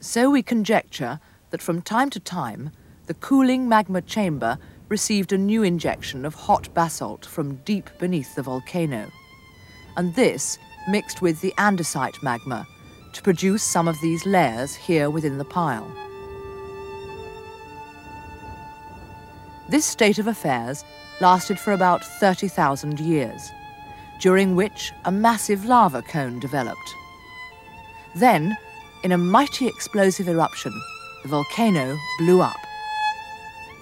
So we conjecture that from time to time, the cooling magma chamber received a new injection of hot basalt from deep beneath the volcano. And this mixed with the andesite magma to produce some of these layers here within the pile. This state of affairs lasted for about 30,000 years, during which a massive lava cone developed. Then, in a mighty explosive eruption, the volcano blew up.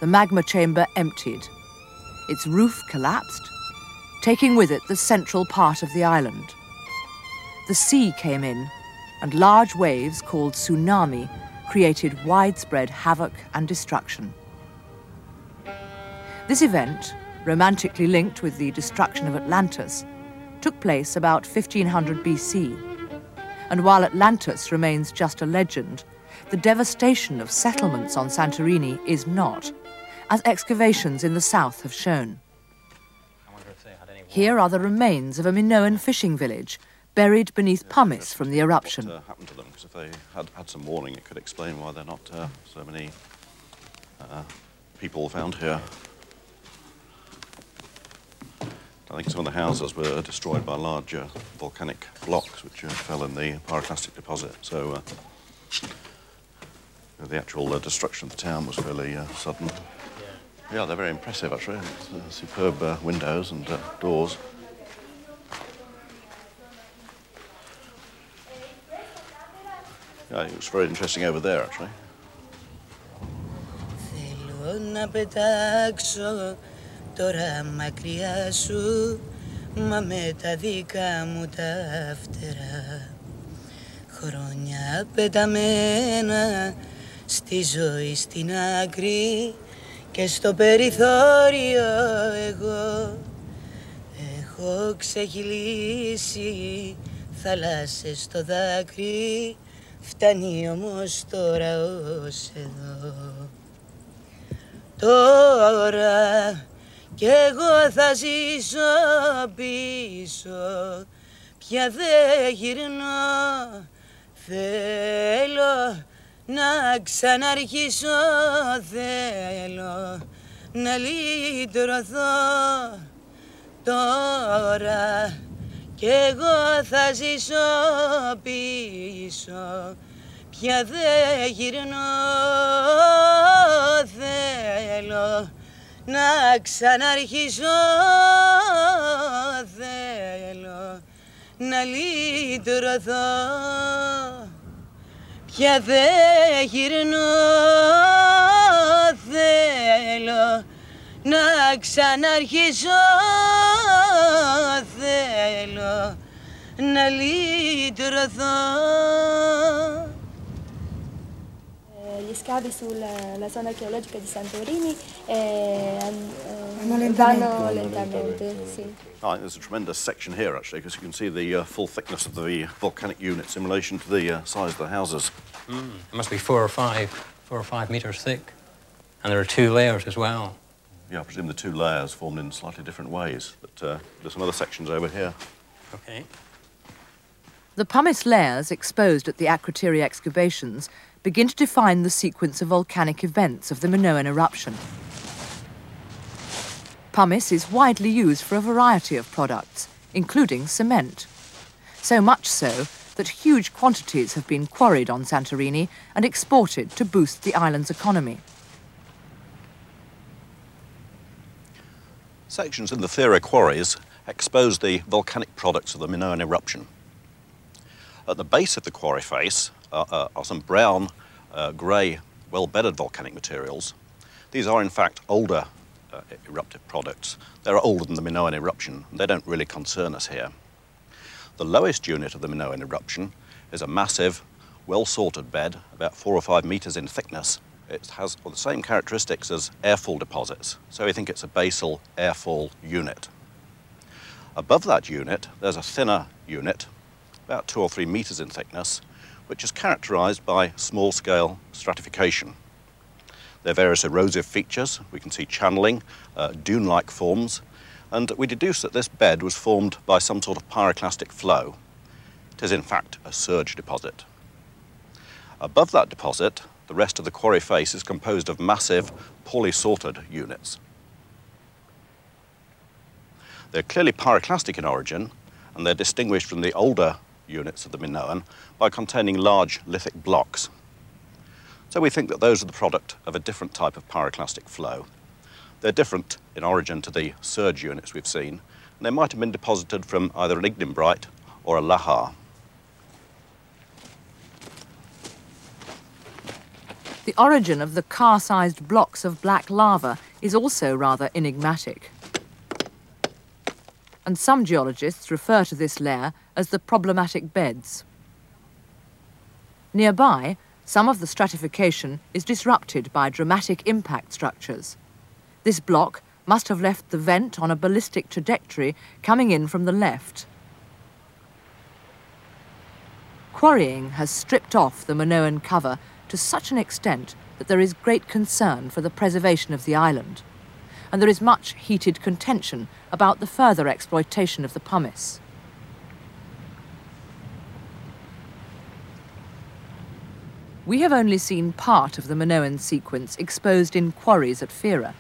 The magma chamber emptied. Its roof collapsed, taking with it the central part of the island. The sea came in, and large waves called tsunami created widespread havoc and destruction. This event, romantically linked with the destruction of Atlantis, took place about 1500 BC. And while Atlantis remains just a legend, the devastation of settlements on Santorini is not, as excavations in the south have shown. Here are the remains of a Minoan fishing village buried beneath pumice from the eruption. What uh, happened to them? Because if they had had some warning, it could explain why they're not uh, so many uh, people found here. I think some of the houses were destroyed by large uh, volcanic blocks which uh, fell in the pyroclastic deposit. So uh, the actual uh, destruction of the town was fairly uh, sudden. Yeah. they're very impressive actually. Uh, superb windows and doors. Yeah, it was very interesting over there actually. Τώρα μακριά σου Μα με τα δικά μου τα φτερά. Χρόνια πεταμένα στη ζωή στην άκρη Και στο περιθώριο εγώ. Έχω ξεχυλήσει θαλάσσες στο δάκρυ Φτάνει όμως τώρα ως εδώ. Τώρα κι εγώ θα ζήσω πίσω Πια δεν γυρνώ. Θέλω να ξαναρχίσω Θέλω να λύτρωθω Τώρα κι εγώ θα ζήσω πίσω Πια δεν γυρνώ Θέλω να ξαναρχίσω θέλω να λύτρωθώ πια δεν γυρνώ θέλω να ξαναρχίσω. Θέλω να λύτρωθώ gli scavi sulla zona archeologica di Santorini e, eh, vanno lentamente. Sì. I think there's a tremendous section here actually because you can see the uh, full thickness of the volcanic units in relation to the uh, size of the houses. Mm. It must be four or five, four or five metres thick. And there are two layers as well. Yeah, I presume the two layers formed in slightly different ways, but uh, there's some other sections over here. Okay. The pumice layers exposed at the Akrotiri excavations begin to define the sequence of volcanic events of the Minoan eruption. Pumice is widely used for a variety of products, including cement. So much so that huge quantities have been quarried on Santorini and exported to boost the island's economy. Sections in the Thera quarries expose the volcanic products of the Minoan eruption. At the base of the quarry face, uh, are some brown, uh, grey, well-bedded volcanic materials. These are in fact older uh, eruptive products. They're older than the Minoan eruption. They don't really concern us here. The lowest unit of the Minoan eruption is a massive, well-sorted bed, about four or five metres in thickness. It has the same characteristics as airfall deposits, so we think it's a basal airfall unit. Above that unit, there's a thinner unit, about two or three metres in thickness, which is characterised by small-scale stratification. There are various erosive features. We can see channeling, uh, dune-like forms, and we deduce that this bed was formed by some sort of pyroclastic flow. It is in fact a surge deposit. Above that deposit, the rest of the quarry face is composed of massive, poorly sorted units. They're clearly pyroclastic in origin, and they're distinguished from the older units of the Minoan by containing large lithic blocks. So we think that those are the product of a different type of pyroclastic flow. They're different in origin to the surge units we've seen, and they might have been deposited from either an ignimbrite or a lahar. The origin of the car-sized blocks of black lava is also rather enigmatic. And some geologists refer to this layer as the problematic beds. Nearby, some of the stratification is disrupted by dramatic impact structures. This block must have left the vent on a ballistic trajectory coming in from the left. Quarrying has stripped off the Minoan cover to such an extent that there is great concern for the preservation of the island, and there is much heated contention about the further exploitation of the pumice. We have only seen part of the Minoan sequence exposed in quarries at Fira.